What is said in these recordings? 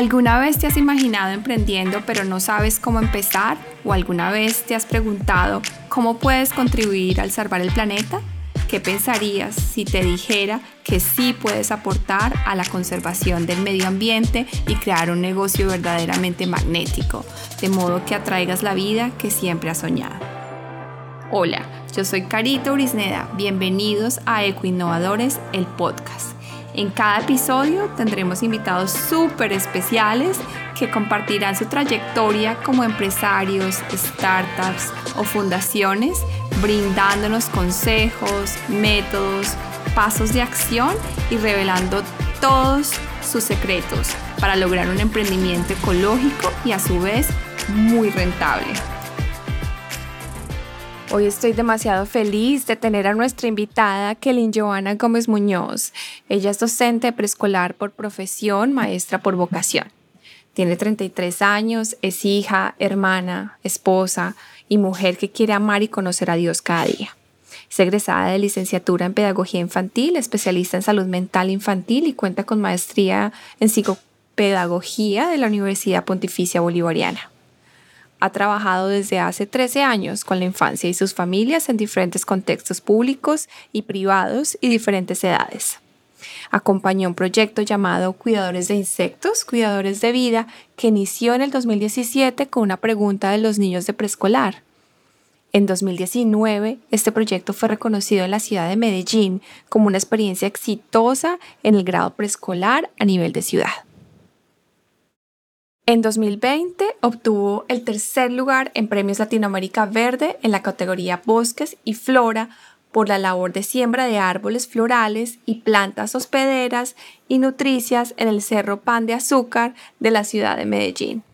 ¿Alguna vez te has imaginado emprendiendo pero no sabes cómo empezar? ¿O alguna vez te has preguntado cómo puedes contribuir al salvar el planeta? ¿Qué pensarías si te dijera que sí puedes aportar a la conservación del medio ambiente y crear un negocio verdaderamente magnético, de modo que atraigas la vida que siempre has soñado? Hola, yo soy Carita Urisneda, bienvenidos a Ecoinnovadores, el podcast. En cada episodio tendremos invitados súper especiales que compartirán su trayectoria como empresarios, startups o fundaciones, brindándonos consejos, métodos, pasos de acción y revelando todos sus secretos para lograr un emprendimiento ecológico y a su vez muy rentable. Hoy estoy demasiado feliz de tener a nuestra invitada, Kelly Joana Gómez Muñoz. Ella es docente preescolar por profesión, maestra por vocación. Tiene 33 años, es hija, hermana, esposa y mujer que quiere amar y conocer a Dios cada día. Es egresada de licenciatura en Pedagogía Infantil, especialista en salud mental infantil y cuenta con maestría en psicopedagogía de la Universidad Pontificia Bolivariana ha trabajado desde hace 13 años con la infancia y sus familias en diferentes contextos públicos y privados y diferentes edades. Acompañó un proyecto llamado Cuidadores de Insectos, Cuidadores de Vida, que inició en el 2017 con una pregunta de los niños de preescolar. En 2019, este proyecto fue reconocido en la ciudad de Medellín como una experiencia exitosa en el grado preescolar a nivel de ciudad. En 2020 obtuvo el tercer lugar en Premios Latinoamérica Verde en la categoría Bosques y Flora por la labor de siembra de árboles florales y plantas hospederas y nutricias en el Cerro Pan de Azúcar de la ciudad de Medellín.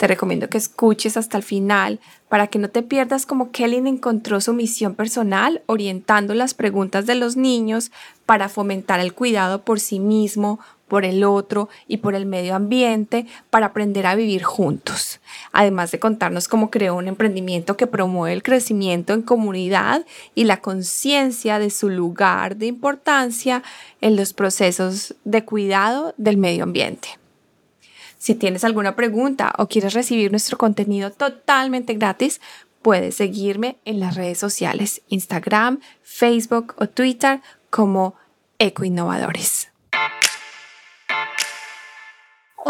Te recomiendo que escuches hasta el final para que no te pierdas cómo Kelly encontró su misión personal orientando las preguntas de los niños para fomentar el cuidado por sí mismo, por el otro y por el medio ambiente para aprender a vivir juntos. Además de contarnos cómo creó un emprendimiento que promueve el crecimiento en comunidad y la conciencia de su lugar de importancia en los procesos de cuidado del medio ambiente. Si tienes alguna pregunta o quieres recibir nuestro contenido totalmente gratis, puedes seguirme en las redes sociales, Instagram, Facebook o Twitter como Ecoinnovadores.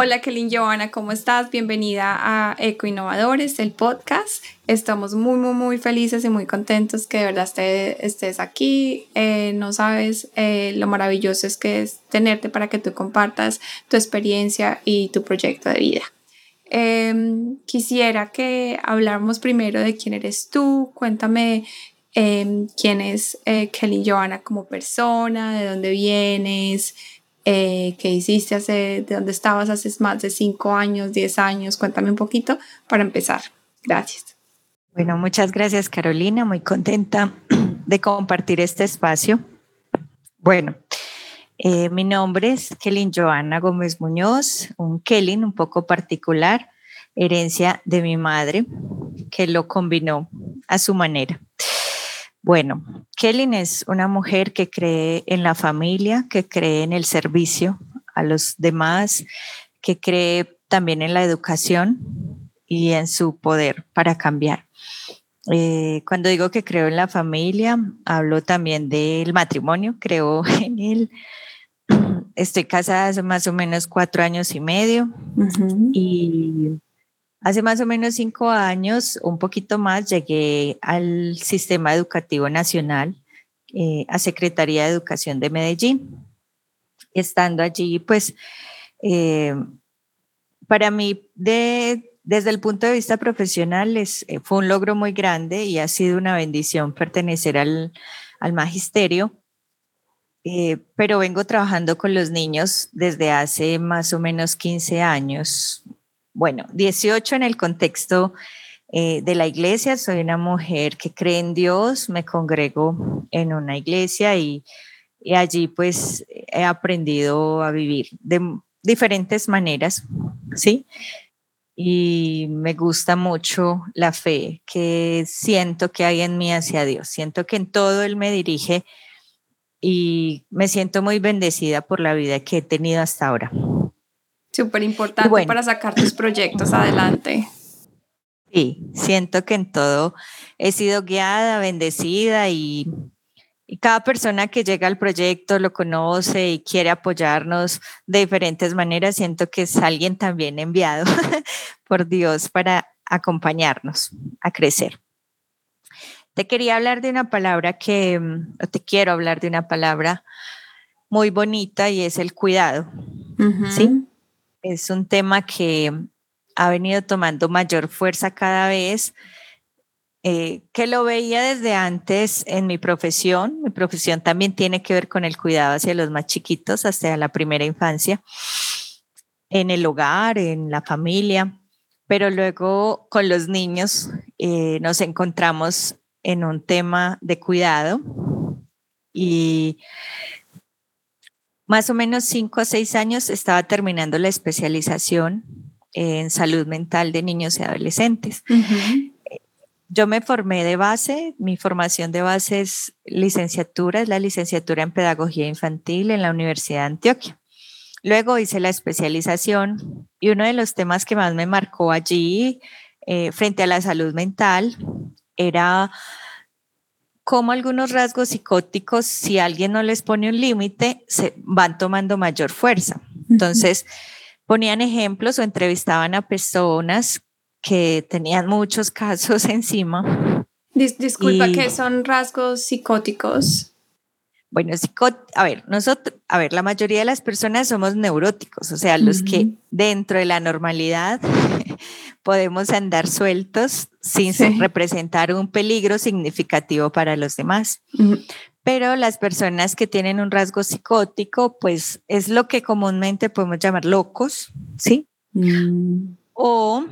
Hola Kelly Joana, ¿cómo estás? Bienvenida a Eco Innovadores, el podcast. Estamos muy, muy, muy felices y muy contentos que de verdad estés aquí. Eh, no sabes eh, lo maravilloso es que es tenerte para que tú compartas tu experiencia y tu proyecto de vida. Em, quisiera que habláramos primero de quién eres tú. Cuéntame em, quién es eh, Kelly Joana como persona, de dónde vienes, eh, que hiciste hace, de dónde estabas hace más de cinco años, diez años. Cuéntame un poquito para empezar. Gracias. Bueno, muchas gracias Carolina, muy contenta de compartir este espacio. Bueno, eh, mi nombre es Kelly Joana Gómez Muñoz, un Kelly un poco particular, herencia de mi madre, que lo combinó a su manera. Bueno, Kelly es una mujer que cree en la familia, que cree en el servicio a los demás, que cree también en la educación y en su poder para cambiar. Eh, cuando digo que creo en la familia, hablo también del matrimonio, creo en él. Estoy casada hace más o menos cuatro años y medio y Hace más o menos cinco años, un poquito más, llegué al Sistema Educativo Nacional, eh, a Secretaría de Educación de Medellín. Estando allí, pues, eh, para mí, desde el punto de vista profesional, es, eh, fue un logro muy grande y ha sido una bendición pertenecer al, al magisterio. pero vengo trabajando con los niños desde hace más o menos 15 años, bueno, 18 en el contexto eh, de la iglesia. Soy una mujer que cree en Dios, me congrego en una iglesia y, allí pues he aprendido a vivir de diferentes maneras, ¿sí? Y me gusta mucho la fe que siento que hay en mí hacia Dios. Siento que en todo Él me dirige y me siento muy bendecida por la vida que he tenido hasta ahora. Súper importante para sacar tus proyectos adelante. Sí, siento que en todo he sido guiada, bendecida y, y, cada persona que llega al proyecto lo conoce y quiere apoyarnos de diferentes maneras. Siento que es alguien también enviado por Dios para acompañarnos a crecer. Te quería hablar de una palabra que, mm, o te quiero hablar de una palabra muy bonita y es el cuidado. ¿Sí? Es un tema que ha venido tomando mayor fuerza cada vez, eh, que lo veía desde antes en mi profesión. Mi profesión también tiene que ver con el cuidado hacia los más chiquitos, hasta la primera infancia, en el hogar, en la familia, pero luego con los niños eh, nos encontramos en un tema de cuidado y más o menos cinco o seis años estaba terminando la especialización en salud mental de niños y adolescentes. Yo me formé de base, mi formación de base es licenciatura, es la licenciatura en pedagogía infantil en la Universidad de Antioquia. Luego hice la especialización y uno de los temas que más me marcó allí eh, frente a la salud mental era cómo algunos rasgos psicóticos, si alguien no les pone un límite, se van tomando mayor fuerza. Entonces, ponían ejemplos o entrevistaban a personas que tenían muchos casos encima. disculpa, ¿qué son rasgos psicóticos? Bueno, a ver, nosotros, a ver, la mayoría de las personas somos neuróticos, o sea, los que dentro de la normalidad podemos andar sueltos sin representar un peligro significativo para los demás pero las personas que tienen un rasgo psicótico, pues es lo que comúnmente podemos llamar locos, ¿sí? Mm. O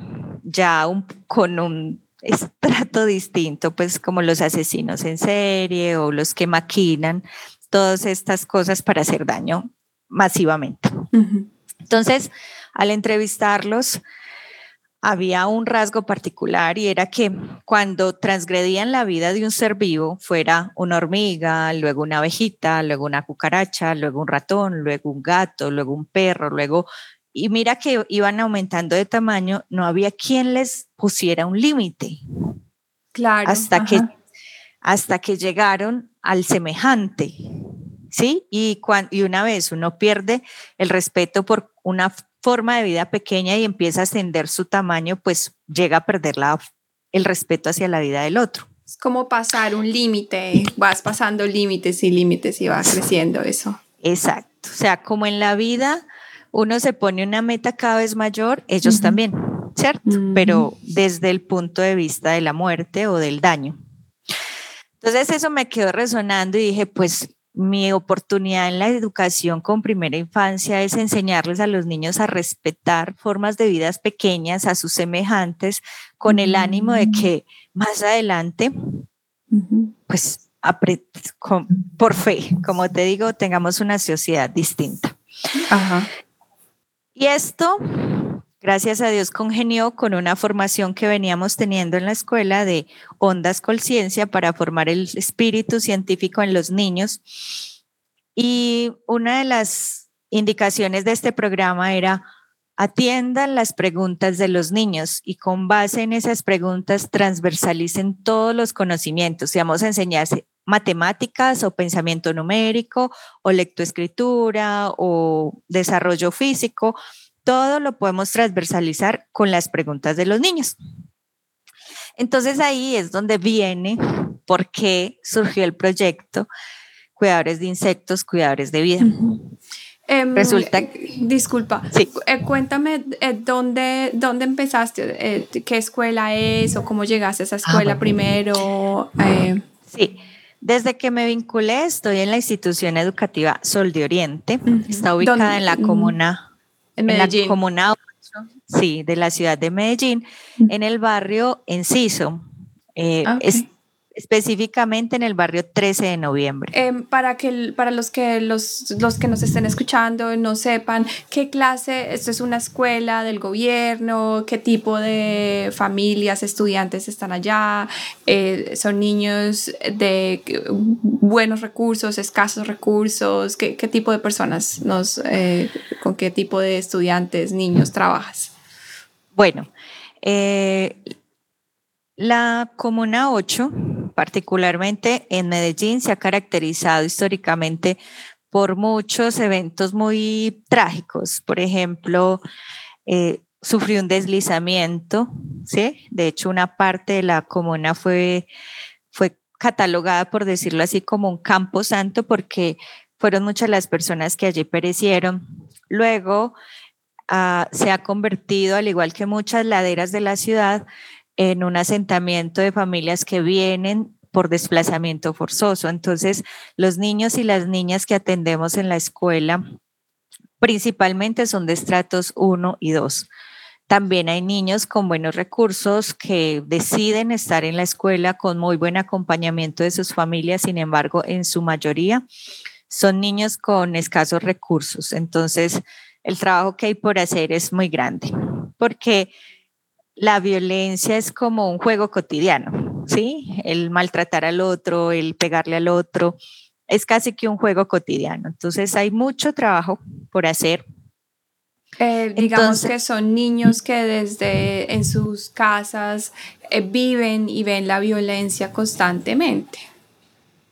ya con un estrato distinto, pues como los asesinos en serie o los que maquinan todas estas cosas para hacer daño masivamente. Entonces, al entrevistarlos, había un rasgo particular y era que cuando transgredían la vida de un ser vivo, fuera una hormiga, luego una abejita, luego una cucaracha, luego un ratón, luego un gato, luego un perro, luego... Y mira que iban aumentando de tamaño, no había quien les pusiera un límite. Claro. Hasta que, hasta que llegaron al semejante. ¿Sí? Y, y una vez uno pierde el respeto por una forma de vida pequeña y empieza a ascender su tamaño, pues llega a perder la, el respeto hacia la vida del otro. Es como pasar un límite, vas pasando límites y límites y va creciendo eso. Exacto, o sea, como en la vida uno se pone una meta cada vez mayor, ellos también, ¿cierto? Pero desde el punto de vista de la muerte o del daño. Entonces eso me quedó resonando y dije, pues mi oportunidad en la educación con primera infancia es enseñarles a los niños a respetar formas de vidas pequeñas, a sus semejantes, con el ánimo de que más adelante, pues, por fe, como te digo, tengamos una sociedad distinta. Y esto gracias a Dios congenió con una formación que veníamos teniendo en la escuela de ondas conciencia para formar el espíritu científico en los niños. Y una de las indicaciones de este programa era atiendan las preguntas de los niños y con base en esas preguntas transversalicen todos los conocimientos. Si vamos a enseñarse matemáticas o pensamiento numérico o lectoescritura o desarrollo físico, todo lo podemos transversalizar con las preguntas de los niños. Entonces ahí es donde viene por qué surgió el proyecto Cuidadores de Insectos, Cuidadores de Vida. Em, Resulta Disculpa, sí. Eh, cuéntame eh, ¿dónde, dónde empezaste, eh, qué escuela es o cómo llegaste a esa ah, escuela primero. sí, desde que me vinculé estoy en la institución educativa Sol de Oriente, está ubicada en la comuna en Medellín. la comuna sí, de la ciudad de Medellín, en el barrio Enciso. Eh, ah, específicamente en el barrio 13 de noviembre. Em, para que para los que los, los que nos estén escuchando no sepan qué clase, esto es una escuela del gobierno, qué tipo de familias, estudiantes están allá, eh, son niños de buenos recursos, escasos recursos, qué, qué tipo de personas nos, eh, con qué tipo de estudiantes, niños trabajas. Bueno, eh, la Comuna 8, particularmente en Medellín, se ha caracterizado históricamente por muchos eventos muy trágicos. Por ejemplo, eh, sufrió un deslizamiento, ¿sí? De hecho, una parte de la comuna fue, fue catalogada, por decirlo así, como un campo santo porque fueron muchas las personas que allí perecieron. Luego, ah, se ha convertido, al igual que muchas laderas de la ciudad, en un asentamiento de familias que vienen por desplazamiento forzoso. Entonces, los niños y las niñas que atendemos en la escuela principalmente son de estratos 1 y 2. También hay niños con buenos recursos que deciden estar en la escuela con muy buen acompañamiento de sus familias, sin embargo, en su mayoría son niños con escasos recursos. Entonces, el trabajo que hay por hacer es muy grande, porque la violencia es como un juego cotidiano, ¿sí? El maltratar al otro, el pegarle al otro, es casi que un juego cotidiano. Entonces hay mucho trabajo por hacer. Eh, digamos que son niños que desde en sus casas eh, viven y ven la violencia constantemente.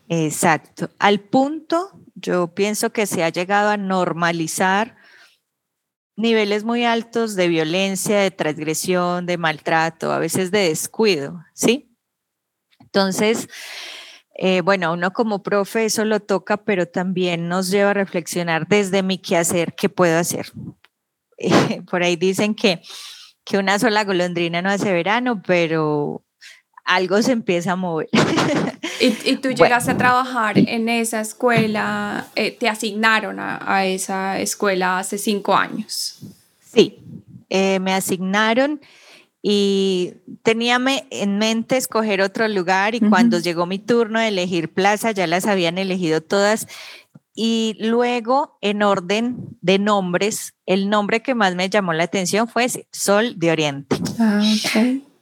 Exacto. Al punto, yo pienso que se ha llegado a normalizar niveles muy altos de violencia, de transgresión, de maltrato, a veces de descuido, ¿sí? Entonces, eh, bueno, uno como profe eso lo toca, pero también nos lleva a reflexionar desde mi quehacer, ¿qué puedo hacer? por ahí dicen que, que una sola golondrina no hace verano, pero algo se empieza a mover. ¿Y, tú llegaste a trabajar en esa escuela? Eh, ¿Te asignaron a, esa escuela hace cinco años? Sí, eh, me asignaron y tenía en mente escoger otro lugar y cuando llegó mi turno de elegir plaza, ya las habían elegido todas. Y luego, en orden de nombres, el nombre que más me llamó la atención fue Sol de Oriente. Ah,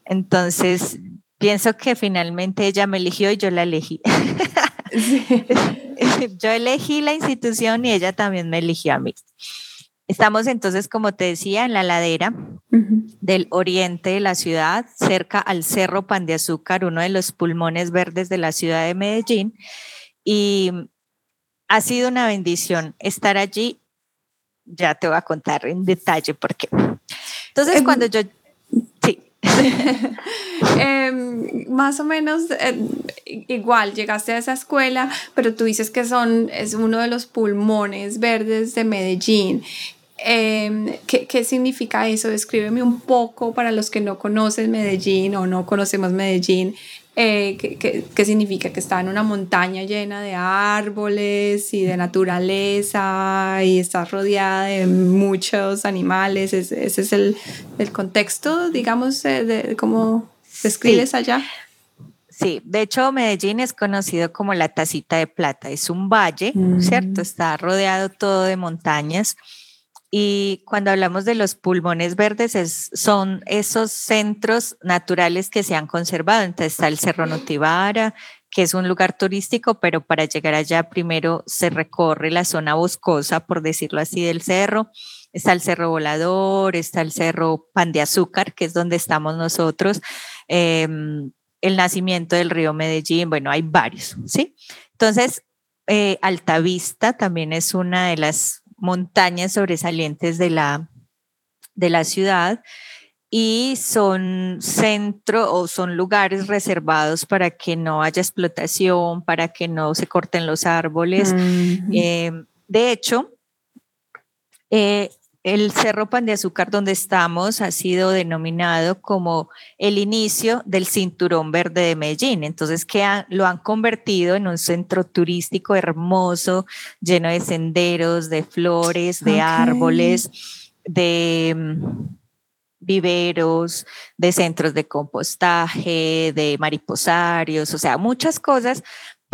Entonces, pienso que finalmente ella me eligió y yo la elegí. yo elegí la institución y ella también me eligió a mí. Estamos entonces, como te decía, en la ladera del oriente de la ciudad, cerca al Cerro Pan de Azúcar, uno de los pulmones verdes de la ciudad de Medellín. Y ha sido una bendición estar allí. Ya te voy a contar en detalle por qué. Entonces, em, cuando yo... Sí. Em, más o menos em, igual llegaste a esa escuela, pero tú dices que son, es uno de los pulmones verdes de Medellín. Em, ¿qué, ¿qué, significa eso? Descríbeme un poco para los que no conocen Medellín o no conocemos Medellín. Eh, ¿qué, significa? Que está en una montaña llena de árboles y de naturaleza y está rodeada de muchos animales. Ese, es el, el, contexto, digamos, de, cómo describes allá. Sí, de hecho Medellín es conocido como la tacita de plata. Es un valle, ¿cierto? Mm. Está rodeado todo de montañas y cuando hablamos de los pulmones verdes, son esos centros naturales que se han conservado. Entonces está el Cerro Notibara, que es un lugar turístico, pero para llegar allá primero se recorre la zona boscosa, por decirlo así, del cerro. Está el Cerro Volador, está el Cerro Pan de Azúcar, que es donde estamos nosotros, em, el nacimiento del río Medellín, bueno, hay varios, ¿sí? Entonces, eh, Altavista también es una de las montañas sobresalientes de la, de la ciudad y son centro o son lugares reservados para que no haya explotación, para que no se corten los árboles. Eh, de hecho, eh, el Cerro Pan de Azúcar donde estamos ha sido denominado como el inicio del cinturón verde de Medellín. Entonces, que lo han convertido en un centro turístico hermoso, lleno de senderos, de flores, de árboles, de, viveros, de centros de compostaje, de mariposarios, o sea, muchas cosas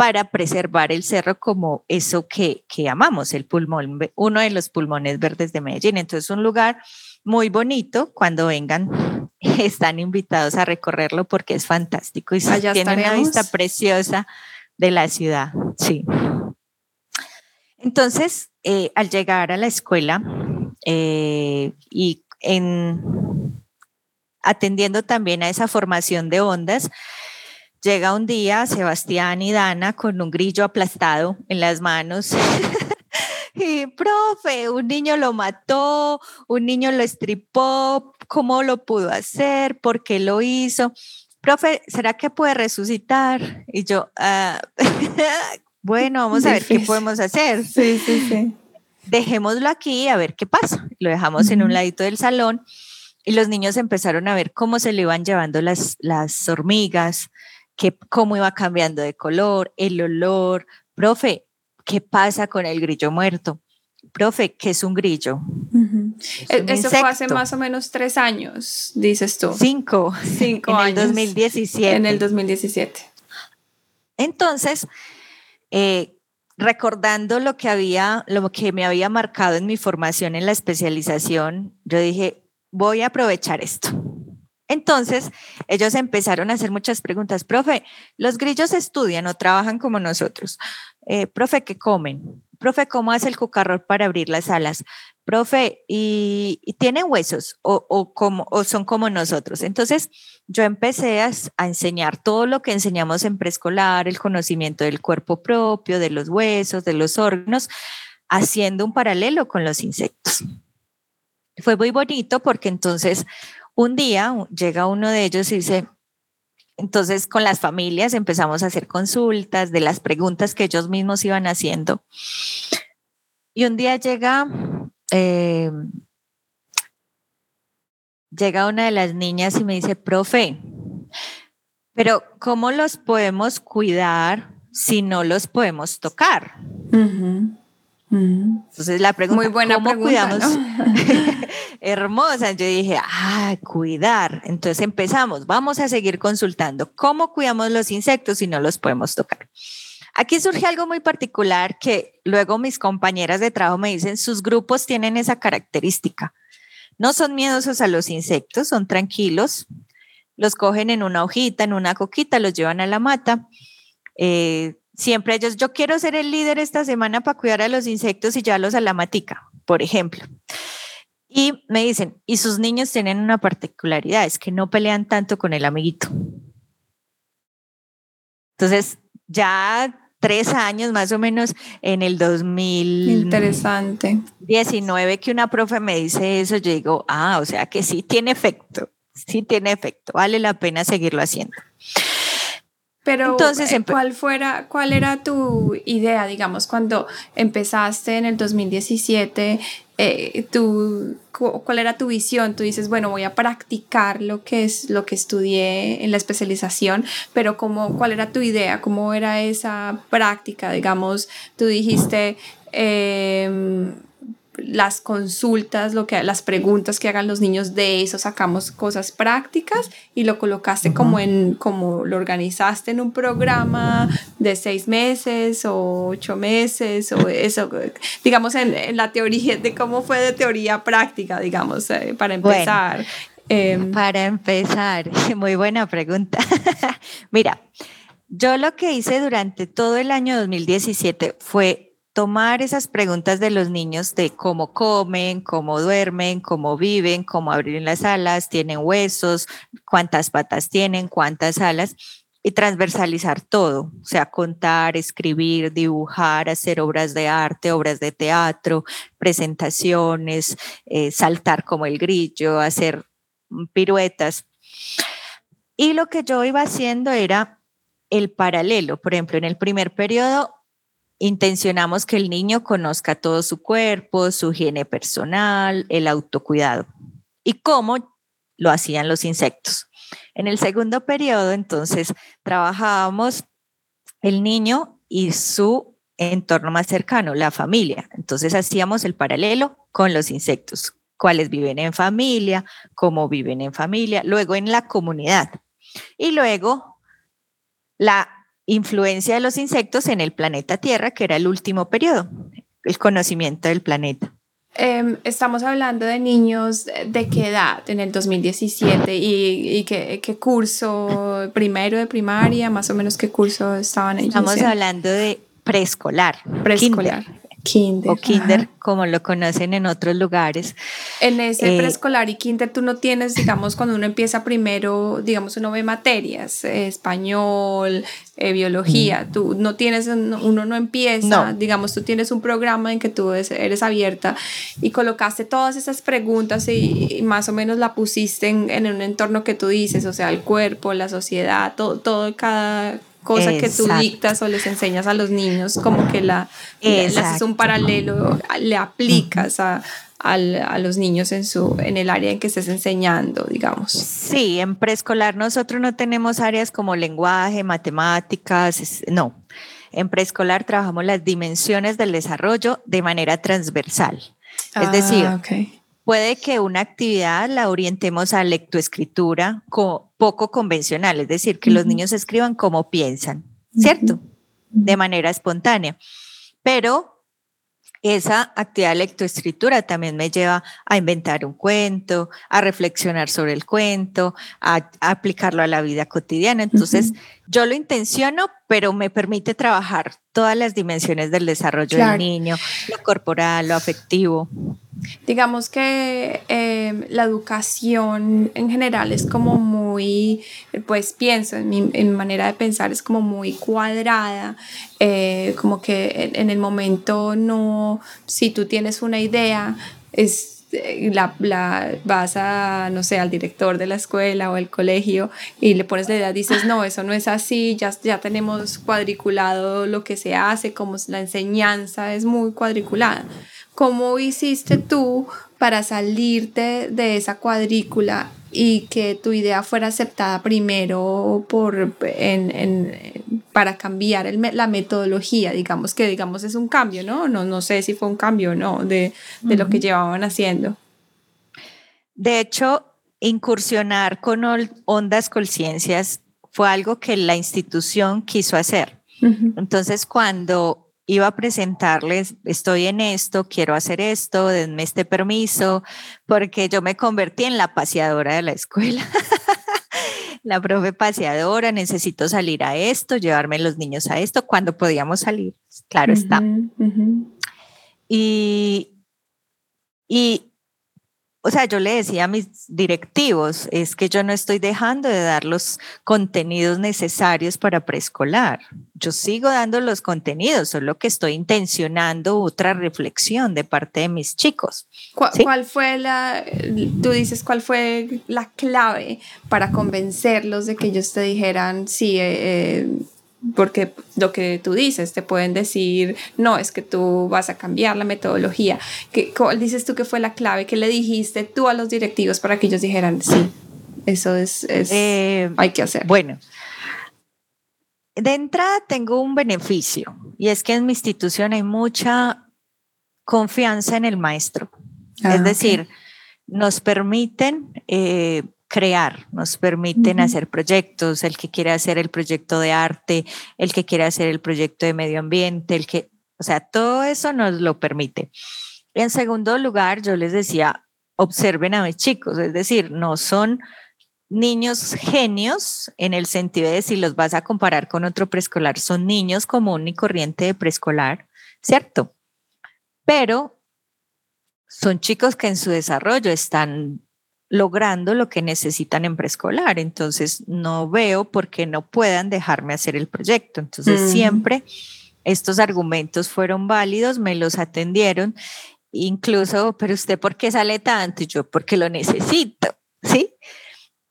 para preservar el cerro como eso que, que amamos, el pulmón, uno de los pulmones verdes de Medellín. Entonces, un lugar muy bonito. Cuando vengan, están invitados a recorrerlo porque es fantástico y tiene una vista preciosa de la ciudad. Sí. Entonces, eh, al llegar a la escuela eh, y en atendiendo también a esa formación de ondas, llega un día Sebastián y Dana con un grillo aplastado en las manos Y, profe, un niño lo mató, un niño lo estripó, ¿cómo lo pudo hacer? ¿Por qué lo hizo? Profe, ¿será que puede resucitar? Y yo, ah, bueno, vamos a ver qué podemos hacer. Sí, sí, sí. Dejémoslo aquí a ver qué pasa. Lo dejamos en un ladito del salón y los niños empezaron a ver cómo se le iban llevando las, las hormigas, que, cómo iba cambiando de color, el olor. Profe, ¿qué pasa con el grillo muerto? Profe, ¿qué es un grillo? E-, eso fue hace más o menos tres años, dices tú. Cinco. Cinco en el 2017. En el 2017. Entonces, eh, recordando lo que había, lo que me había marcado en mi formación en la especialización, yo dije, voy a aprovechar esto. Entonces, ellos empezaron a hacer muchas preguntas. Profe, ¿los grillos estudian o trabajan como nosotros? Eh, profe, ¿qué comen? Profe, ¿cómo hace el cucarrón para abrir las alas? Profe, ¿y, tienen huesos o, como, son como nosotros? Entonces, yo empecé a, a enseñar todo lo que enseñamos en preescolar, el conocimiento del cuerpo propio, de los huesos, de los órganos, haciendo un paralelo con los insectos. Fue muy bonito porque entonces un día llega uno de ellos y dice, entonces con las familias empezamos a hacer consultas de las preguntas que ellos mismos iban haciendo. Y un día llega, eh, llega una de las niñas y me dice, profe, pero ¿cómo los podemos cuidar si no los podemos tocar? Entonces la pregunta, Muy buena ¿cómo cuidamos? Hermosa. Yo dije, ah, cuidar. Entonces empezamos, vamos a seguir consultando. ¿Cómo cuidamos los insectos si no los podemos tocar? Aquí surge algo muy particular que luego mis compañeras de trabajo me dicen, sus grupos tienen esa característica. No son miedosos a los insectos, son tranquilos, los cogen en una hojita, en una coquita, los llevan a la mata. Eh, siempre ellos, yo quiero ser el líder esta semana para cuidar a los insectos y llevarlos a la matica, por ejemplo. Y me dicen, y sus niños tienen una particularidad, es que no pelean tanto con el amiguito. Entonces, ya tres años más o menos en el 2019 Interesante. que una profe me dice eso, yo digo, ah, o sea que sí tiene efecto, sí tiene efecto, vale la pena seguirlo haciendo. Pero, Entonces, eh, ¿cuál, fuera, ¿cuál era tu idea, digamos, cuando empezaste en el 2017? Eh, ¿Cuál era tu visión? Tú dices, bueno, voy a practicar lo que es lo que estudié en la especialización, pero ¿cómo, ¿cuál era tu idea? ¿Cómo era esa práctica? Digamos, tú dijiste... Eh, las consultas, lo que, las preguntas que hagan los niños, de eso sacamos cosas prácticas y lo colocaste como en, como lo organizaste en un programa de seis meses o ocho meses o eso, digamos en, la teoría de cómo fue de teoría práctica, digamos, eh, para empezar. Em, para empezar, muy buena pregunta. Mira, yo lo que hice durante todo el año 2017 fue tomar esas preguntas de los niños de cómo comen, cómo duermen, cómo viven, cómo abrir las alas, tienen huesos, cuántas patas tienen, cuántas alas, y transversalizar todo, o sea, contar, escribir, dibujar, hacer obras de arte, obras de teatro, presentaciones, eh, saltar como el grillo, hacer piruetas. Y lo que yo iba haciendo era el paralelo, por ejemplo, en el primer periodo intencionamos que el niño conozca todo su cuerpo, su higiene personal, el autocuidado y cómo lo hacían los insectos. En el segundo periodo, entonces, trabajábamos el niño y su entorno más cercano, la familia. Entonces hacíamos el paralelo con los insectos. cuáles viven en familia, cómo viven en familia, luego en la comunidad y luego la influencia de los insectos en el planeta Tierra, que era el último periodo, el conocimiento del planeta. Em, estamos hablando de niños de qué edad en el 2017 y, qué, curso, primero de primaria, más o menos qué curso estaban ellos. Estamos hablando de preescolar. Preescolar. Kinder. O kinder, como lo conocen en otros lugares. En ese eh, preescolar y kinder tú no tienes, digamos, cuando uno empieza primero, digamos, uno ve materias, eh, español, eh, biología, mm. tú no tienes, uno no empieza, digamos, tú tienes un programa en que tú eres, abierta y colocaste todas esas preguntas y, más o menos la pusiste en, en, un entorno que tú dices, o sea, el cuerpo, la sociedad, todo, todo cada cosa que tú dictas o les enseñas a los niños, como que la, haces un paralelo, le aplicas a, los niños en, su, en el área en que estés enseñando, digamos. Sí, en preescolar nosotros no tenemos áreas como lenguaje, matemáticas, no. En preescolar trabajamos las dimensiones del desarrollo de manera transversal. es decir, ah, puede que una actividad la orientemos a lectoescritura poco convencional, es decir, que los niños escriban como piensan, ¿cierto? De manera espontánea. Pero esa actividad de lectoescritura también me lleva a inventar un cuento, a reflexionar sobre el cuento, a, aplicarlo a la vida cotidiana. Entonces, yo lo intenciono, pero me permite trabajar todas las dimensiones del desarrollo del niño, lo corporal, lo afectivo. Digamos que em, la educación en general es como muy, pues pienso, en mi, manera de pensar es como muy cuadrada, eh, como que en, el momento no, si tú tienes una idea, es eh, la, la, vas a, no sé, al director de la escuela o el colegio y le pones la idea, dices, no, eso no es así, ya, ya tenemos cuadriculado lo que se hace, como la enseñanza es muy cuadriculada. ¿Cómo hiciste tú para salirte de esa cuadrícula y que tu idea fuera aceptada primero por, para cambiar la metodología? Digamos que digamos es un cambio, ¿no? No, no sé si fue un cambio o no de, lo que llevaban haciendo. De hecho, incursionar con ondas conciencias fue algo que la institución quiso hacer. Entonces, cuando iba a presentarles, estoy en esto, quiero hacer esto, denme este permiso, porque yo me convertí en la paseadora de la escuela. la profe paseadora, necesito salir a esto, llevarme los niños a esto, cuando podíamos salir, claro está. Y, y o sea, yo le decía a mis directivos, es que yo no estoy dejando de dar los contenidos necesarios para preescolar. Yo sigo dando los contenidos, solo que estoy intencionando otra reflexión de parte de mis chicos. ¿Cuál, fue la, tú dices, cuál fue la clave para convencerlos de que ellos te dijeran, sí, eh, eh porque lo que tú dices, te pueden decir, no, es que tú vas a cambiar la metodología. ¿Qué, ¿Cuál dices tú que fue la clave? que le dijiste tú a los directivos para que ellos dijeran, sí, eso es, eh, hay que hacer? Bueno, de entrada tengo un beneficio y es que en mi institución hay mucha confianza en el maestro. es ah, decir, nos permiten... Eh, crear, nos permiten hacer proyectos, el que quiere hacer el proyecto de arte, el que quiere hacer el proyecto de medio ambiente, el que, o sea, todo eso nos lo permite. En segundo lugar, yo les decía, observen a mis chicos, es decir, no son niños genios en el sentido de si los vas a comparar con otro preescolar, son niños común y corriente de preescolar, ¿cierto? Pero son chicos que en su desarrollo están logrando lo que necesitan en preescolar. Entonces, no veo por qué no puedan dejarme hacer el proyecto. Entonces, siempre estos argumentos fueron válidos, me los atendieron, incluso, pero usted, ¿por qué sale tanto? Y yo, porque lo necesito, ¿sí?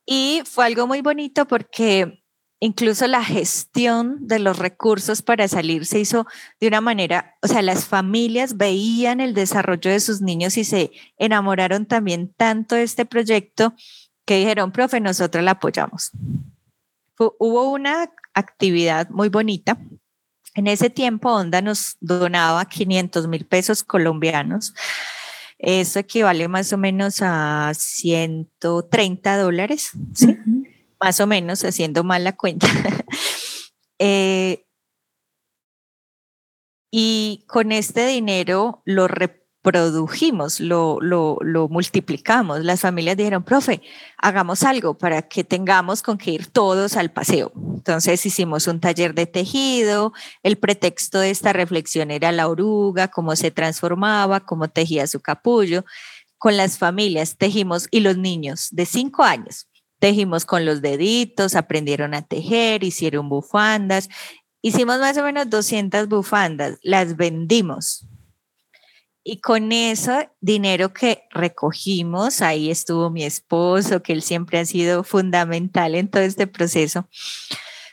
Y fue algo muy bonito porque incluso la gestión de los recursos para salir se hizo de una manera, o sea, las familias veían el desarrollo de sus niños y se enamoraron también tanto de este proyecto que dijeron, profe, nosotros la apoyamos. hubo una actividad muy bonita. En ese tiempo, Onda nos donaba 500 mil pesos colombianos Eso equivale más o menos a 130 dólares, ¿sí? Más o menos, haciendo mal la cuenta. Eh, y con este dinero lo produjimos, lo, lo, lo, multiplicamos. Las familias dijeron, profe, hagamos algo para que tengamos con que ir todos al paseo. Entonces hicimos un taller de tejido, el pretexto de esta reflexión era la oruga, cómo se transformaba, cómo tejía su capullo. Con las familias tejimos y los niños de cinco años. Tejimos con los deditos, aprendieron a tejer, hicieron bufandas. Hicimos más o menos 200 bufandas, las vendimos y con ese dinero que recogimos, ahí estuvo mi esposo, que él siempre ha sido fundamental en todo este proceso.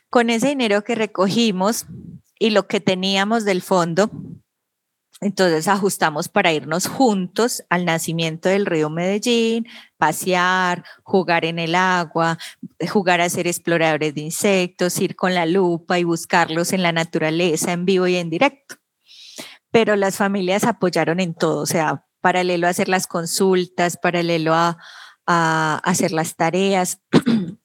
Con ese dinero que recogimos y lo que teníamos del fondo, entonces ajustamos para irnos juntos al nacimiento del río Medellín, pasear, jugar en el agua, jugar a ser exploradores de insectos, ir con la lupa y buscarlos en la naturaleza, en vivo y en directo pero las familias apoyaron en todo, o sea, paralelo a hacer las consultas, paralelo a, hacer las tareas.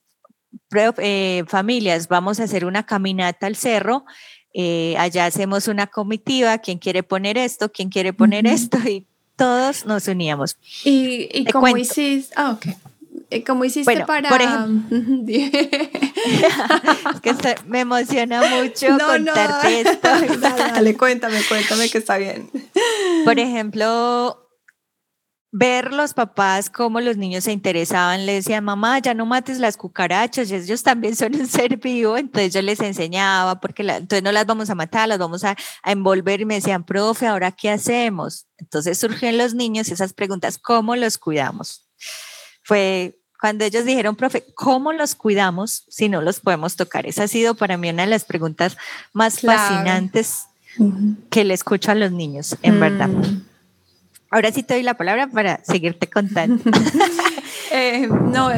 Eh, familias, vamos a hacer una caminata al cerro, eh, allá hacemos una comitiva, quién quiere poner esto, quién quiere poner esto, y todos nos uníamos. ¿Y, y cómo hiciste? Ah, ok. ¿Cómo hiciste para...? Por ejemplo, que me emociona mucho contarte esto. Dale, cuéntame, cuéntame que está bien. Por ejemplo, ver los papás cómo los niños se interesaban, le decían, mamá, ya no mates las cucarachas, ellos también son un ser vivo, entonces yo les enseñaba, porque entonces no las vamos a matar, las vamos a, a, envolver y me decían, profe, ¿ahora qué hacemos? Entonces surgen los niños esas preguntas, ¿cómo los cuidamos? Fue cuando ellos dijeron, profe, ¿cómo los cuidamos si no los podemos tocar? Esa ha sido para mí una de las preguntas más fascinantes que le escucho a los niños, en verdad. Ahora sí te doy la palabra para seguirte contando. Eh, no,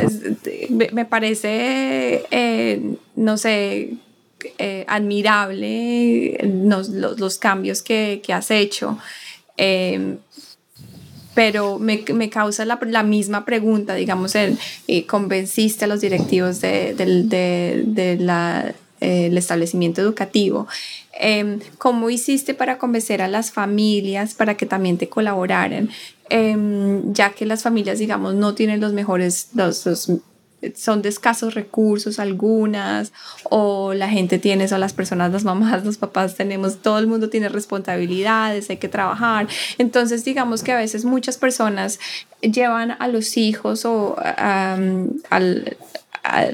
me parece, eh, no sé, eh, admirable los, cambios que, que has hecho pero me, me causa la, la, misma pregunta, digamos, el, eh, convenciste a los directivos del de, de, el establecimiento educativo. Em, ¿Cómo hiciste para convencer a las familias para que también te colaboraran? Em, ya que las familias, digamos, no tienen los mejores, los, los son de escasos recursos algunas, o la gente tiene, o las personas, las mamás, los papás tenemos, todo el mundo tiene responsabilidades, hay que trabajar. Entonces, digamos que a veces muchas personas llevan a los hijos o al, a,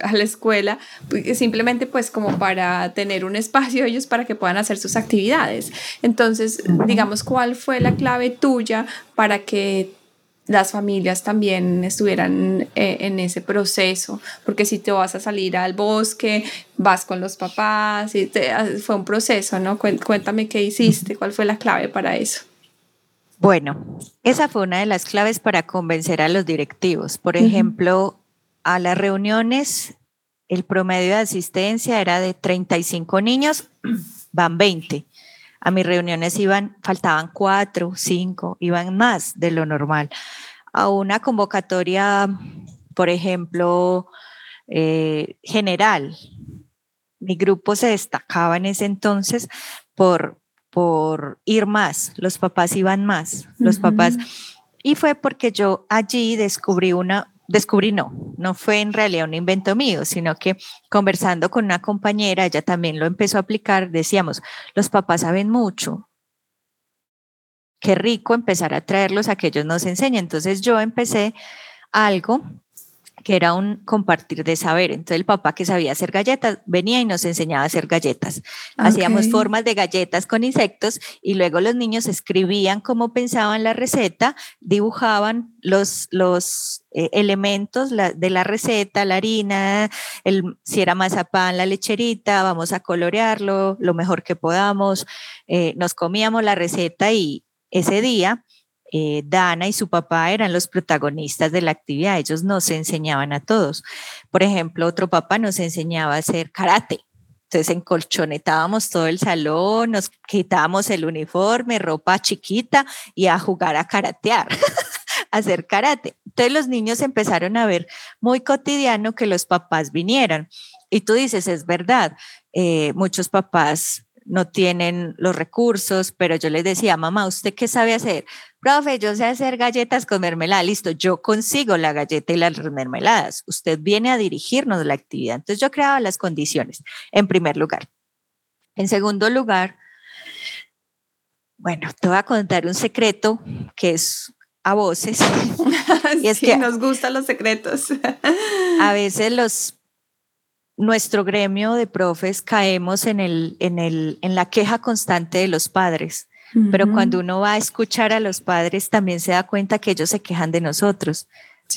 a la escuela, pues, simplemente pues como para tener un espacio ellos para que puedan hacer sus actividades. Entonces, digamos, ¿cuál fue la clave tuya para que las familias también estuvieran eh, en ese proceso, porque si te vas a salir al bosque, vas con los papás, y ah, fue un proceso, ¿no? Cuéntame qué hiciste, cuál fue la clave para eso. Bueno, esa fue una de las claves para convencer a los directivos. Por ejemplo, a las reuniones, el promedio de asistencia era de 35 niños, van 20. A mis reuniones iban, faltaban cuatro, cinco, iban más de lo normal. A una convocatoria, por ejemplo, eh, general. Mi grupo se destacaba en ese entonces por, por ir más, los papás iban más, los papás. Y fue porque yo allí descubrí una, descubrí no, no fue en realidad un invento mío, sino que conversando con una compañera, ella también lo empezó a aplicar, decíamos, los papás saben mucho. Qué rico empezar a traerlos a que ellos nos enseñen. Entonces yo empecé algo que era un compartir de saber. Entonces el papá que sabía hacer galletas venía y nos enseñaba a hacer galletas. Hacíamos formas de galletas con insectos y luego los niños escribían cómo pensaban la receta, dibujaban los, los eh, elementos de la receta, la harina, el, si era mazapán, la lecherita, vamos a colorearlo lo mejor que podamos. Eh, nos comíamos la receta y ese día eh, Dana y su papá eran los protagonistas de la actividad, ellos nos enseñaban a todos. Por ejemplo, otro papá nos enseñaba a hacer karate. Entonces encolchonetábamos todo el salón, nos quitábamos el uniforme, ropa chiquita y a jugar a karatear, a hacer karate. Entonces los niños empezaron a ver muy cotidiano que los papás vinieran. Y tú dices, es verdad, eh, muchos papás no tienen los recursos, pero yo les decía, mamá, ¿usted qué sabe hacer? Profe, yo sé hacer galletas con mermelada, listo, yo consigo la galleta y las mermeladas. Usted viene a dirigirnos la actividad. Entonces yo creaba las condiciones, en primer lugar. En segundo lugar, bueno, te voy a contar un secreto que es a voces. y es que nos gustan los secretos. a veces los nuestro gremio de profes caemos en, el, en, el, en la queja constante de los padres. Pero cuando uno va a escuchar a los padres, también se da cuenta que ellos se quejan de nosotros.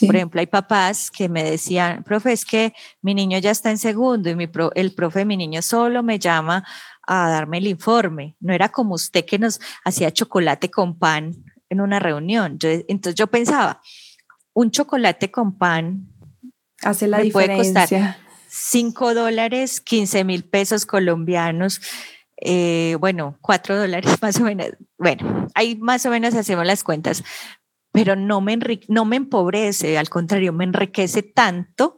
Por ejemplo, hay papás que me decían, profe, es que mi niño ya está en segundo y mi el profe de mi niño solo me llama a darme el informe. No era como usted que nos hacía chocolate con pan en una reunión. entonces yo pensaba, un chocolate con pan hace la diferencia. 5 dólares, 15 mil pesos colombianos, eh, bueno, 4 dólares más o menos. Bueno, ahí más o menos hacemos las cuentas, pero no me, no me empobrece, al contrario, me enriquece tanto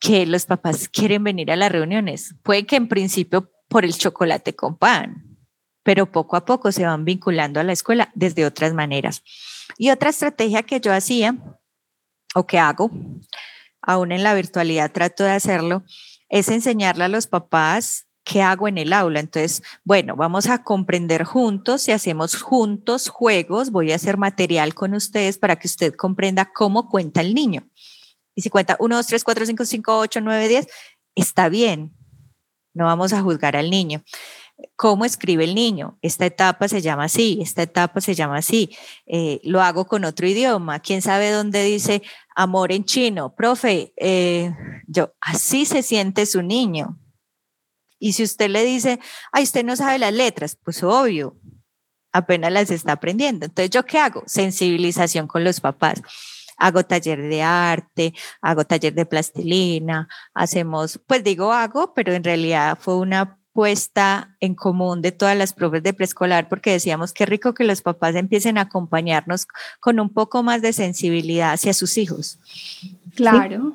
que los papás quieren venir a las reuniones. Puede que en principio por el chocolate con pan, pero poco a poco se van vinculando a la escuela desde otras maneras. Y otra estrategia que yo hacía o que hago aún en la virtualidad trato de hacerlo, es enseñarle a los papás qué hago en el aula. Entonces, bueno, vamos a comprender juntos y hacemos juntos juegos. Voy a hacer material con ustedes para que usted comprenda cómo cuenta el niño. Y si cuenta 1, 2, 3, 4, 5, 5, 8, 9, 10, está bien. No vamos a juzgar al niño cómo escribe el niño. Esta etapa se llama así, esta etapa se llama así. Eh, lo hago con otro idioma. ¿Quién sabe dónde dice amor en chino? Profe, eh, yo, así se siente su niño. Y si usted le dice, ay, usted no sabe las letras, pues obvio, apenas las está aprendiendo. Entonces, ¿yo qué hago? Sensibilización con los papás hago taller de arte, hago taller de plastilina, hacemos, pues digo hago, pero en realidad fue una puesta en común de todas las profes de preescolar, porque decíamos qué rico que los papás empiecen a acompañarnos con un poco más de sensibilidad hacia sus hijos. Claro.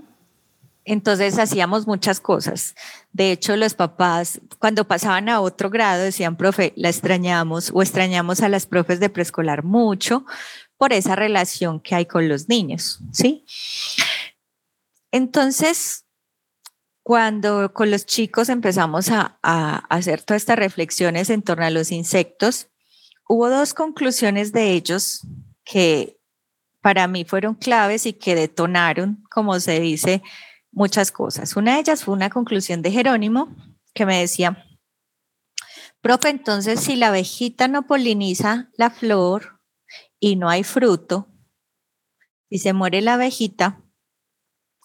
Entonces hacíamos muchas cosas. De hecho, los papás, cuando pasaban a otro grado, decían, profe, la extrañamos o extrañamos a las profes de preescolar mucho por esa relación que hay con los niños, ¿sí? Entonces, cuando con los chicos empezamos a, hacer todas estas reflexiones en torno a los insectos, hubo dos conclusiones de ellos que para mí fueron claves y que detonaron, como se dice, muchas cosas. Una de ellas fue una conclusión de Jerónimo que me decía, profe, entonces si la abejita no poliniza la flor y no hay fruto, y se muere la abejita,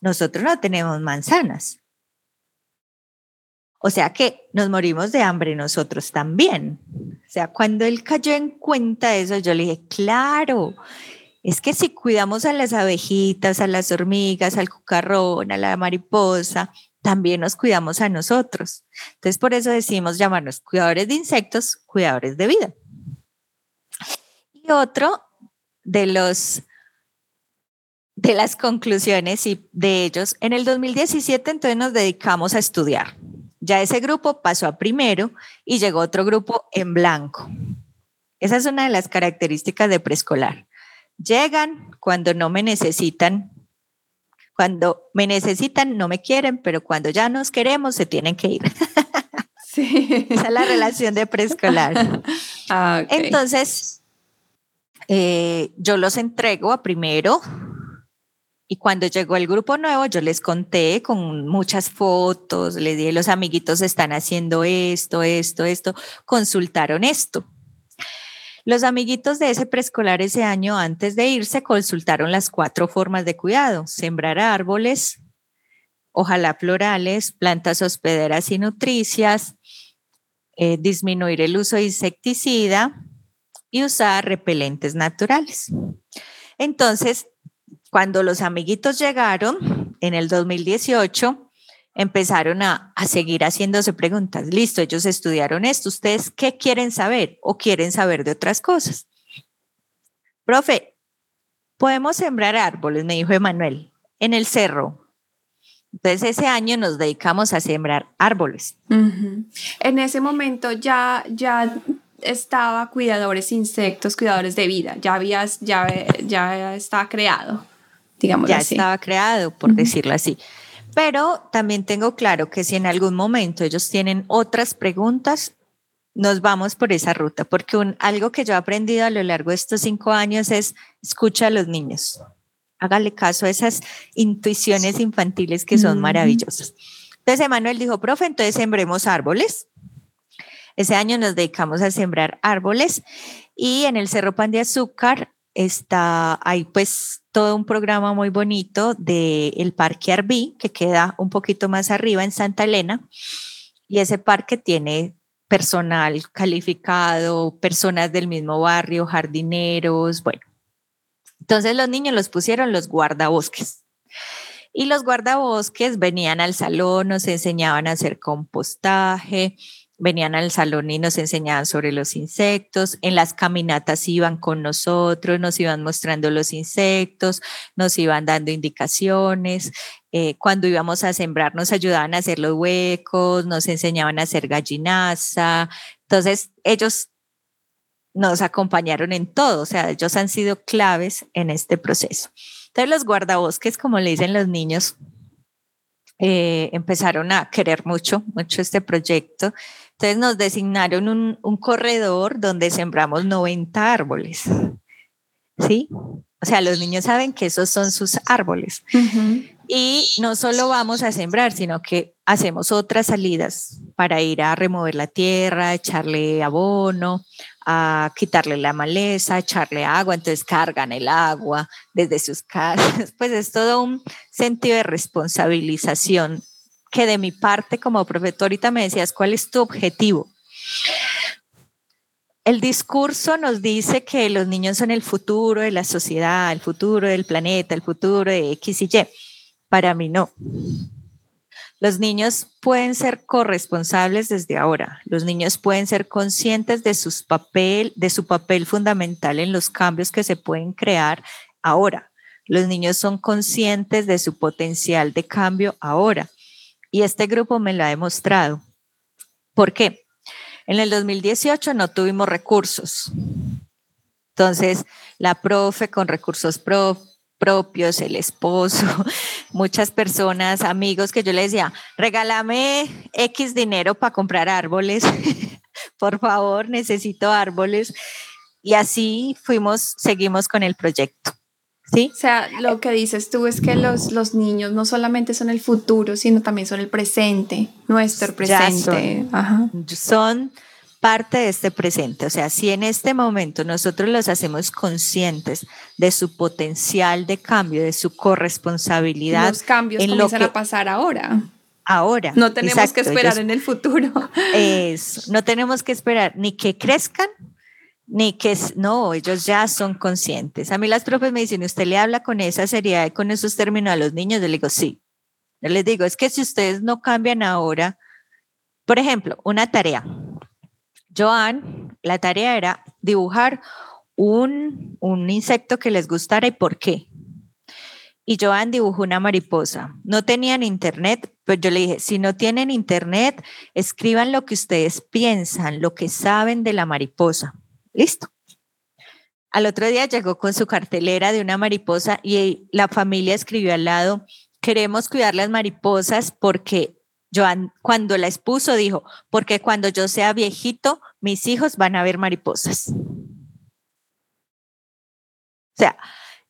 nosotros no tenemos manzanas. O sea que nos morimos de hambre nosotros también. O sea, cuando él cayó en cuenta de eso, yo le dije, claro, es que si cuidamos a las abejitas, a las hormigas, al cucarrón, a la mariposa, también nos cuidamos a nosotros. Entonces, por eso decimos llamarnos cuidadores de insectos, cuidadores de vida. Y otro de los de las conclusiones y de ellos, en el 2017 entonces nos dedicamos a estudiar. Ya ese grupo pasó a primero y llegó otro grupo en blanco. Esa es una de las características de preescolar. Llegan cuando no me necesitan. Cuando me necesitan, no me quieren, pero cuando ya nos queremos, se tienen que ir. Sí. Esa es la relación de preescolar. Ah, Entonces, eh, yo los entrego a primero, y cuando llegó el grupo nuevo, yo les conté con muchas fotos, les dije, los amiguitos están haciendo esto, esto, esto, consultaron esto. Los amiguitos de ese preescolar ese año, antes de irse, consultaron las cuatro formas de cuidado, sembrar árboles, ojalá florales, plantas hospederas y nutricias, eh, disminuir el uso de insecticida y usar repelentes naturales. Entonces, cuando los amiguitos llegaron en el 2018, empezaron a, a, seguir haciéndose preguntas. Listo, ellos estudiaron esto. ¿Ustedes qué quieren saber o quieren saber de otras cosas? Profe, podemos sembrar árboles, me dijo Emanuel, en el cerro. Entonces ese año nos dedicamos a sembrar árboles. En ese momento ya, ya estaba cuidadores insectos, cuidadores de vida, ya habías, ya, ya estaba creado, digamos ya estaba creado, por decirlo así. Pero también tengo claro que si en algún momento ellos tienen otras preguntas, nos vamos por esa ruta, porque un, algo que yo he aprendido a lo largo de estos cinco años es escucha a los niños hágale caso a esas intuiciones infantiles que son maravillosas. Entonces Emanuel dijo, profe, entonces sembremos árboles. Ese año nos dedicamos a sembrar árboles y en el Cerro Pan de Azúcar está ahí pues todo un programa muy bonito del el Parque Arbí, que queda un poquito más arriba en Santa Elena. Y ese parque tiene personal calificado, personas del mismo barrio, jardineros, bueno, entonces los niños los pusieron los guardabosques. Y los guardabosques venían al salón, nos enseñaban a hacer compostaje, venían al salón y nos enseñaban sobre los insectos, en las caminatas iban con nosotros, nos iban mostrando los insectos, nos iban dando indicaciones, eh, cuando íbamos a sembrar nos ayudaban a hacer los huecos, nos enseñaban a hacer gallinaza, entonces ellos nos acompañaron en todo, o sea, ellos han sido claves en este proceso. Entonces los guardabosques, como le dicen los niños, eh, empezaron a querer mucho, mucho este proyecto. Entonces nos designaron un, un corredor donde sembramos 90 árboles. ¿Sí? O sea, los niños saben que esos son sus árboles. Y no solo vamos a sembrar, sino que hacemos otras salidas para ir a remover la tierra, echarle abono, a quitarle la maleza, echarle agua, entonces cargan el agua desde sus casas. Pues es todo un sentido de responsabilización que de mi parte como profesor ahorita me decías, ¿cuál es tu objetivo? El discurso nos dice que los niños son el futuro de la sociedad, el futuro del planeta, el futuro de X y Y. Para mí no. Los niños pueden ser corresponsables desde ahora. Los niños pueden ser conscientes de, sus papel, de su papel fundamental en los cambios que se pueden crear ahora. Los niños son conscientes de su potencial de cambio ahora. Y este grupo me lo ha demostrado. ¿Por qué? En el 2018 no tuvimos recursos. Entonces, la profe con recursos propios el esposo, muchas personas, amigos que yo les decía, regálame X dinero para comprar árboles, por favor, necesito árboles. Y así fuimos, seguimos con el proyecto. ¿Sí? O sea, lo que dices tú es que los, los niños no solamente son el futuro, sino también son el presente, nuestro presente. son, son parte de este presente. O sea, si en este momento nosotros los hacemos conscientes de su potencial de cambio, de su corresponsabilidad. Los cambios en comienzan lo que, a pasar ahora. Ahora. No tenemos que esperar en el futuro. Es, no tenemos que esperar ni que crezcan, ni que no, ellos ya son conscientes. A mí las profes me dicen, ¿usted le habla con esa seriedad y con esos términos a los niños? Yo les digo, sí. Yo les digo, es que si ustedes no cambian ahora, por ejemplo, una tarea, Joan, la tarea era dibujar un, insecto que les gustara y por qué. Y Joan dibujó una mariposa. No tenían internet, pues yo le dije, si no tienen internet, escriban lo que ustedes piensan, lo que saben de la mariposa. Listo. Al otro día llegó con su cartelera de una mariposa y la familia escribió al lado, queremos cuidar las mariposas porque Joan, cuando la expuso, dijo, porque cuando yo sea viejito, mis hijos van a ver mariposas. O sea,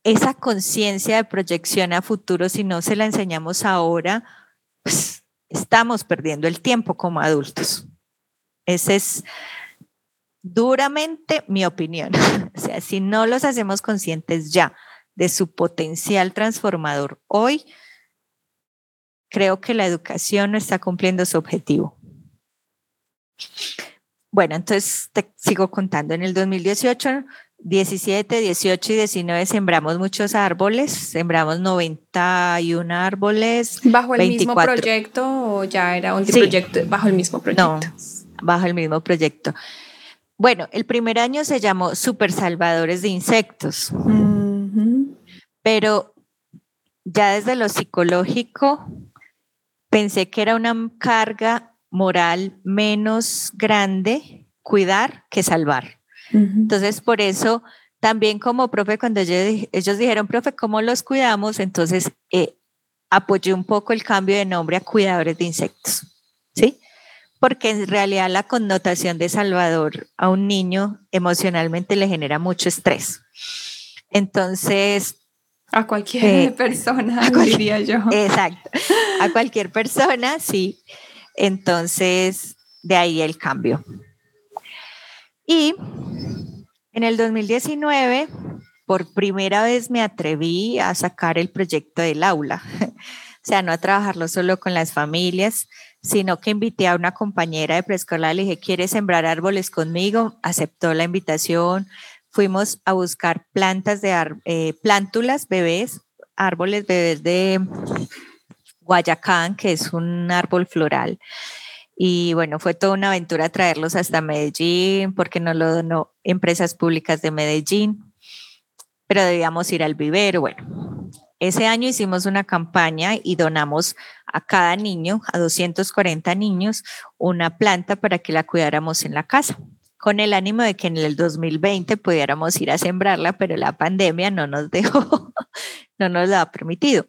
esa conciencia de proyección a futuro, si no se la enseñamos ahora, pues estamos perdiendo el tiempo como adultos. Esa es duramente mi opinión. O sea, si no los hacemos conscientes ya de su potencial transformador hoy, creo que la educación no está cumpliendo su objetivo. Bueno, entonces te sigo contando. En el 2018 17, 18 y 19 sembramos muchos árboles, sembramos 91 árboles. ¿Bajo el mismo proyecto o ya era un proyecto bajo el mismo proyecto? No, bajo el mismo proyecto. Bueno, el primer año se llamó Super Salvadores de Insectos, pero ya desde lo psicológico pensé que era una carga moral menos grande cuidar que salvar. Entonces, por eso también como profe, cuando ellos, dijeron, profe, ¿cómo los cuidamos? Entonces, eh, apoyé un poco el cambio de nombre a cuidadores de insectos, ¿sí? Porque en realidad la connotación de salvador a un niño emocionalmente le genera mucho estrés. Entonces... A cualquier eh, persona, diría yo. Exacto. A cualquier persona, sí. Entonces, de ahí el cambio. Y en el 2019, por primera vez me atreví a sacar el proyecto del aula. Sea, no a trabajarlo solo con las familias, sino que invité a una compañera de preescolar, le dije, ¿quieres sembrar árboles conmigo? Aceptó la invitación. Fuimos a buscar plantas de eh, plántulas, bebés, árboles bebés de Guayacán, que es un árbol floral. Y bueno, fue toda una aventura traerlos hasta Medellín, porque nos lo donó Empresas Públicas de Medellín, pero debíamos ir al vivero. Bueno, ese año hicimos una campaña y donamos a cada niño, a 240 niños, una planta para que la cuidáramos en la casa, con el ánimo de que en el 2020 pudiéramos ir a sembrarla, pero la pandemia no nos dejó, no nos lo ha permitido.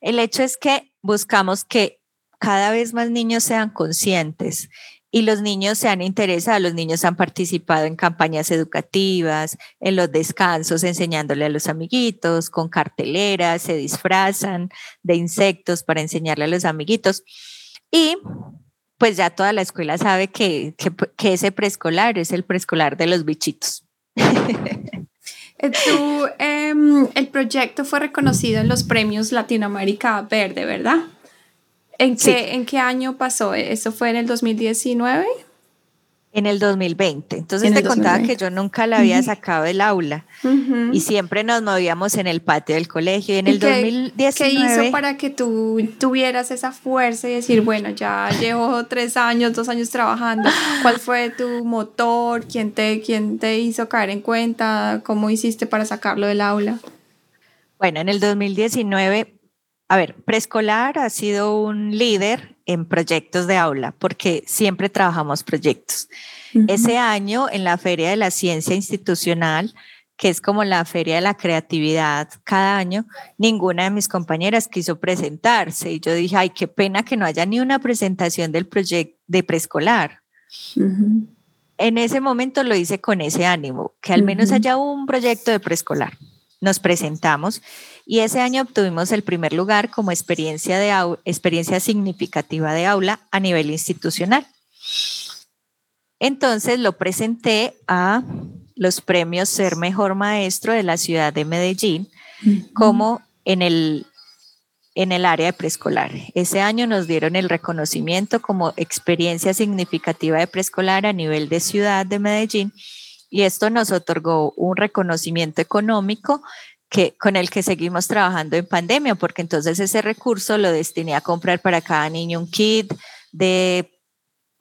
El hecho es que buscamos que cada vez más niños sean conscientes y los niños se han interesado, los niños han participado en campañas educativas, en los descansos, enseñándole a los amiguitos, con carteleras, se disfrazan de insectos para enseñarle a los amiguitos. Y pues ya toda la escuela sabe que, ese preescolar es el preescolar de los bichitos. Eh, em, el proyecto fue reconocido en los premios Latinoamérica Verde, ¿verdad? ¿En qué, ¿En qué año pasó? ¿Eso fue en el 2019? En el 2020. Entonces te contaba que yo nunca la había sacado del aula y siempre nos movíamos en el patio del colegio. Y en el 2019. ¿Qué hizo para que tú tuvieras esa fuerza y decir, bueno, ya llevo tres años, dos años trabajando? ¿Cuál fue tu motor? ¿Quién te, quién te hizo caer en cuenta? ¿Cómo hiciste para sacarlo del aula? Bueno, en el 2019 a ver, preescolar ha sido un líder en proyectos de aula porque siempre trabajamos proyectos. Ese año en la Feria de la Ciencia Institucional, que es como la Feria de la Creatividad cada año, ninguna de mis compañeras quiso presentarse y yo dije, ay, qué pena que no haya ni una presentación del proyecto de preescolar. En ese momento lo hice con ese ánimo, que al menos haya un proyecto de preescolar. Nos presentamos y ese año obtuvimos el primer lugar como experiencia, de experiencia significativa de aula a nivel institucional. Entonces lo presenté a los premios Ser Mejor Maestro de la ciudad de Medellín como en el, en el área de preescolar. Ese año nos dieron el reconocimiento como experiencia significativa de preescolar a nivel de ciudad de Medellín y esto nos otorgó un reconocimiento económico que, con el que seguimos trabajando en pandemia, porque entonces ese recurso lo destiné a comprar para cada niño un kit de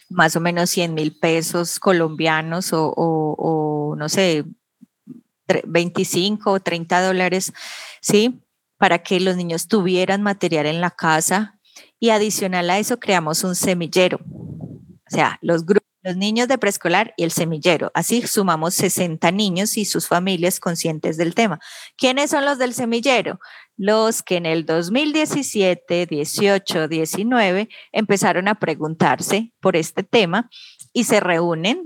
más o menos 100 mil pesos colombianos o, o, no sé, 25 o 30 dólares, ¿sí? Para que los niños tuvieran material en la casa y adicional a eso creamos un semillero. O sea, los grupos los niños de preescolar y el semillero. Así sumamos 60 niños y sus familias conscientes del tema. ¿Quiénes son los del semillero? Los que en el 2017, 18, 19 empezaron a preguntarse por este tema y se reúnen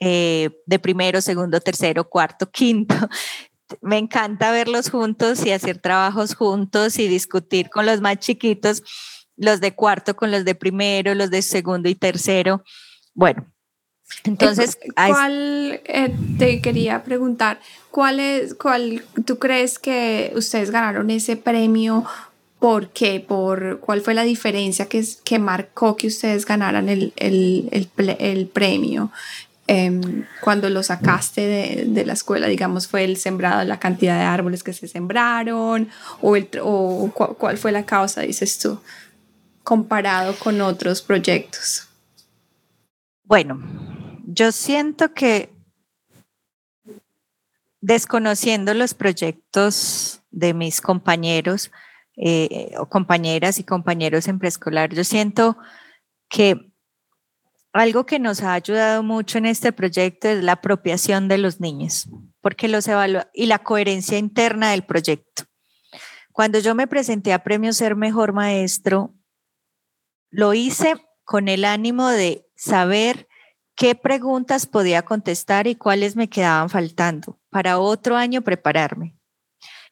eh, de primero, segundo, tercero, cuarto, quinto. Me encanta verlos juntos y hacer trabajos juntos y discutir con los más chiquitos, los de cuarto con los de primero, los de segundo y tercero. Bueno, entonces, ¿cuál eh, te quería preguntar? ¿Cuál es, cuál tú crees que ustedes ganaron ese premio? ¿Por qué? ¿Por cuál fue la diferencia que, que marcó que ustedes ganaran el, el, el, el premio? em, cuando lo sacaste de, de, la escuela, digamos, fue el sembrado, la cantidad de árboles que se sembraron o, el, o cuál fue la causa, dices tú, comparado con otros proyectos? Bueno, yo siento que desconociendo los proyectos de mis compañeros eh, o compañeras y compañeros en preescolar, yo siento que algo que nos ha ayudado mucho en este proyecto es la apropiación de los niños, porque los evalúa y la coherencia interna del proyecto. Cuando yo me presenté a Premio Ser Mejor Maestro, lo hice con el ánimo de saber qué preguntas podía contestar y cuáles me quedaban faltando para otro año prepararme.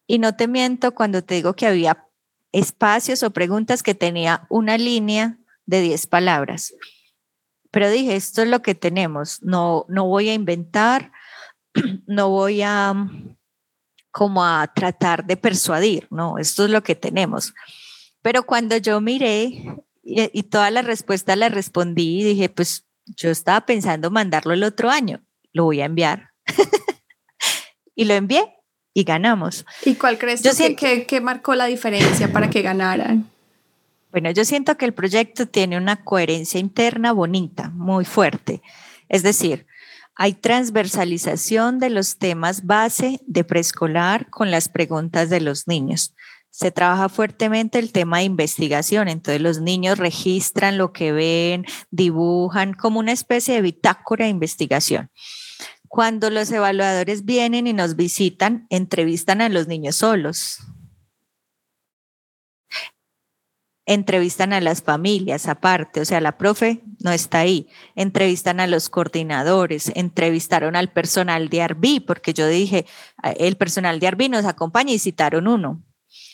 Y no te miento cuando te digo que había espacios o preguntas que tenía una línea de 10 palabras. Pero dije, esto es lo que tenemos, no, no voy a inventar, no voy a como a tratar de persuadir, no, esto es lo que tenemos. Pero cuando yo miré y, y todas las respuestas las respondí, dije, pues yo estaba pensando mandarlo el otro año, lo voy a enviar. y lo envié y ganamos. ¿Y cuál crees tú que, marcó la diferencia para que ganaran? Bueno, yo siento que el proyecto tiene una coherencia interna bonita, muy fuerte. Es decir, hay transversalización de los temas base de preescolar con las preguntas de los niños se trabaja fuertemente el tema de investigación, entonces los niños registran lo que ven, dibujan como una especie de bitácora de investigación. Cuando los evaluadores vienen y nos visitan, entrevistan a los niños solos. Entrevistan a las familias aparte, o sea, la profe no está ahí. Entrevistan a los coordinadores, entrevistaron al personal de Arbi, porque yo dije, el personal de Arbi nos acompaña y citaron uno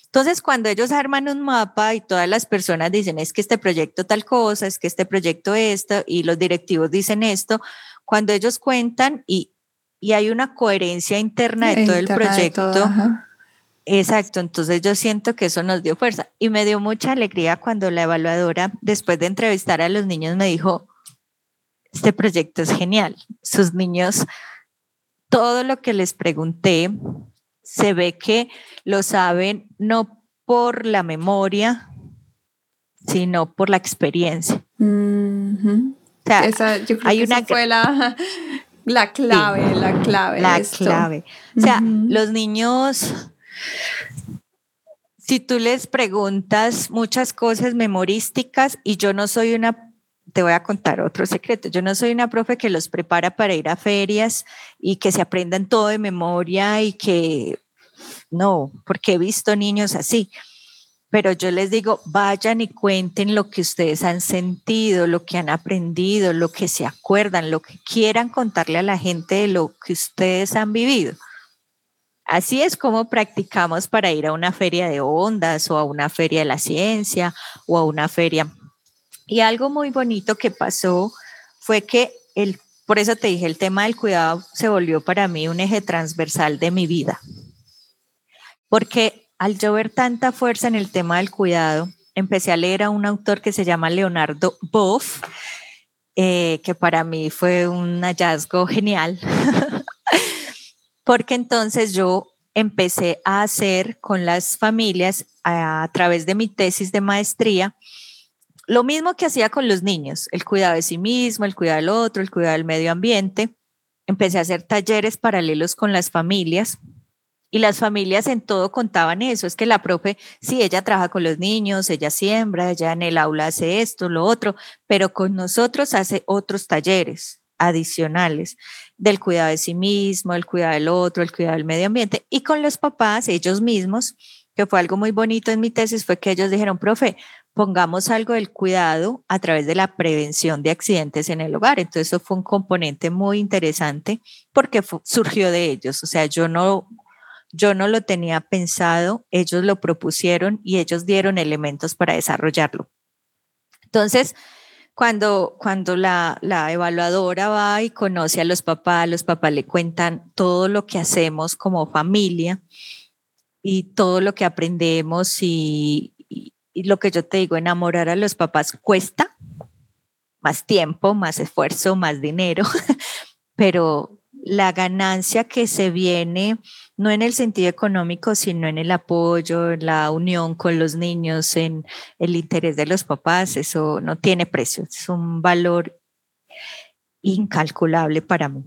entonces, cuando ellos arman un mapa y todas las personas dicen, es que este proyecto tal cosa, es que este proyecto esto, y los directivos dicen esto, cuando ellos cuentan y, y hay una coherencia interna de todo el proyecto, exacto, entonces yo siento que eso nos dio fuerza. Y me dio mucha alegría cuando la evaluadora, después de entrevistar a los niños, me dijo, este proyecto es genial. Sus niños, todo lo que les pregunté, se ve que lo saben no por la memoria, sino por la experiencia. Esa, yo creo hay que una fue la, la clave, la clave. La clave. O sea, los niños, si tú les preguntas muchas cosas memorísticas y yo no soy una te voy a contar otro secreto. Yo no soy una profe que los prepara para ir a ferias y que se aprendan todo de memoria y que no, porque he visto niños así. Pero yo les digo, vayan y cuenten lo que ustedes han sentido, lo que han aprendido, lo que se acuerdan, lo que quieran contarle a la gente de lo que ustedes han vivido. Así es como practicamos para ir a una feria de ondas o a una feria de la ciencia o a una feria y algo muy bonito que pasó fue que el, por eso te dije, el tema del cuidado se volvió para mí un eje transversal de mi vida. Porque al yo ver tanta fuerza en el tema del cuidado, empecé a leer a un autor que se llama Leonardo Boff, eh, que para mí fue un hallazgo genial, porque entonces yo empecé a hacer con las familias a través de mi tesis de maestría lo mismo que hacía con los niños, el cuidado de sí mismo, el cuidado del otro, el cuidado del medio ambiente. Empecé a hacer talleres paralelos con las familias y las familias en todo contaban eso, es que la profe, sí, ella trabaja con los niños, ella siembra, ella en el aula hace esto, lo otro, pero con nosotros hace otros talleres adicionales del cuidado de sí mismo, el cuidado del otro, el cuidado del medio ambiente. Y con los papás, ellos mismos, que fue algo muy bonito en mi tesis, fue que ellos dijeron, profe, pongamos algo del cuidado a través de la prevención de accidentes en el hogar. Entonces eso fue un componente muy interesante porque surgió de ellos. O sea, yo no, yo no lo tenía pensado, ellos lo propusieron y ellos dieron elementos para desarrollarlo. Entonces, cuando, cuando la, la evaluadora va y conoce a los papás, los papás le cuentan todo lo que hacemos como familia y todo lo que aprendemos y, y lo que yo te digo, enamorar a los papás cuesta más tiempo, más esfuerzo, más dinero, pero la ganancia que se viene, no en el sentido económico, sino en el apoyo, en la unión con los niños, en el interés de los papás, eso no tiene precio, es un valor incalculable para mí.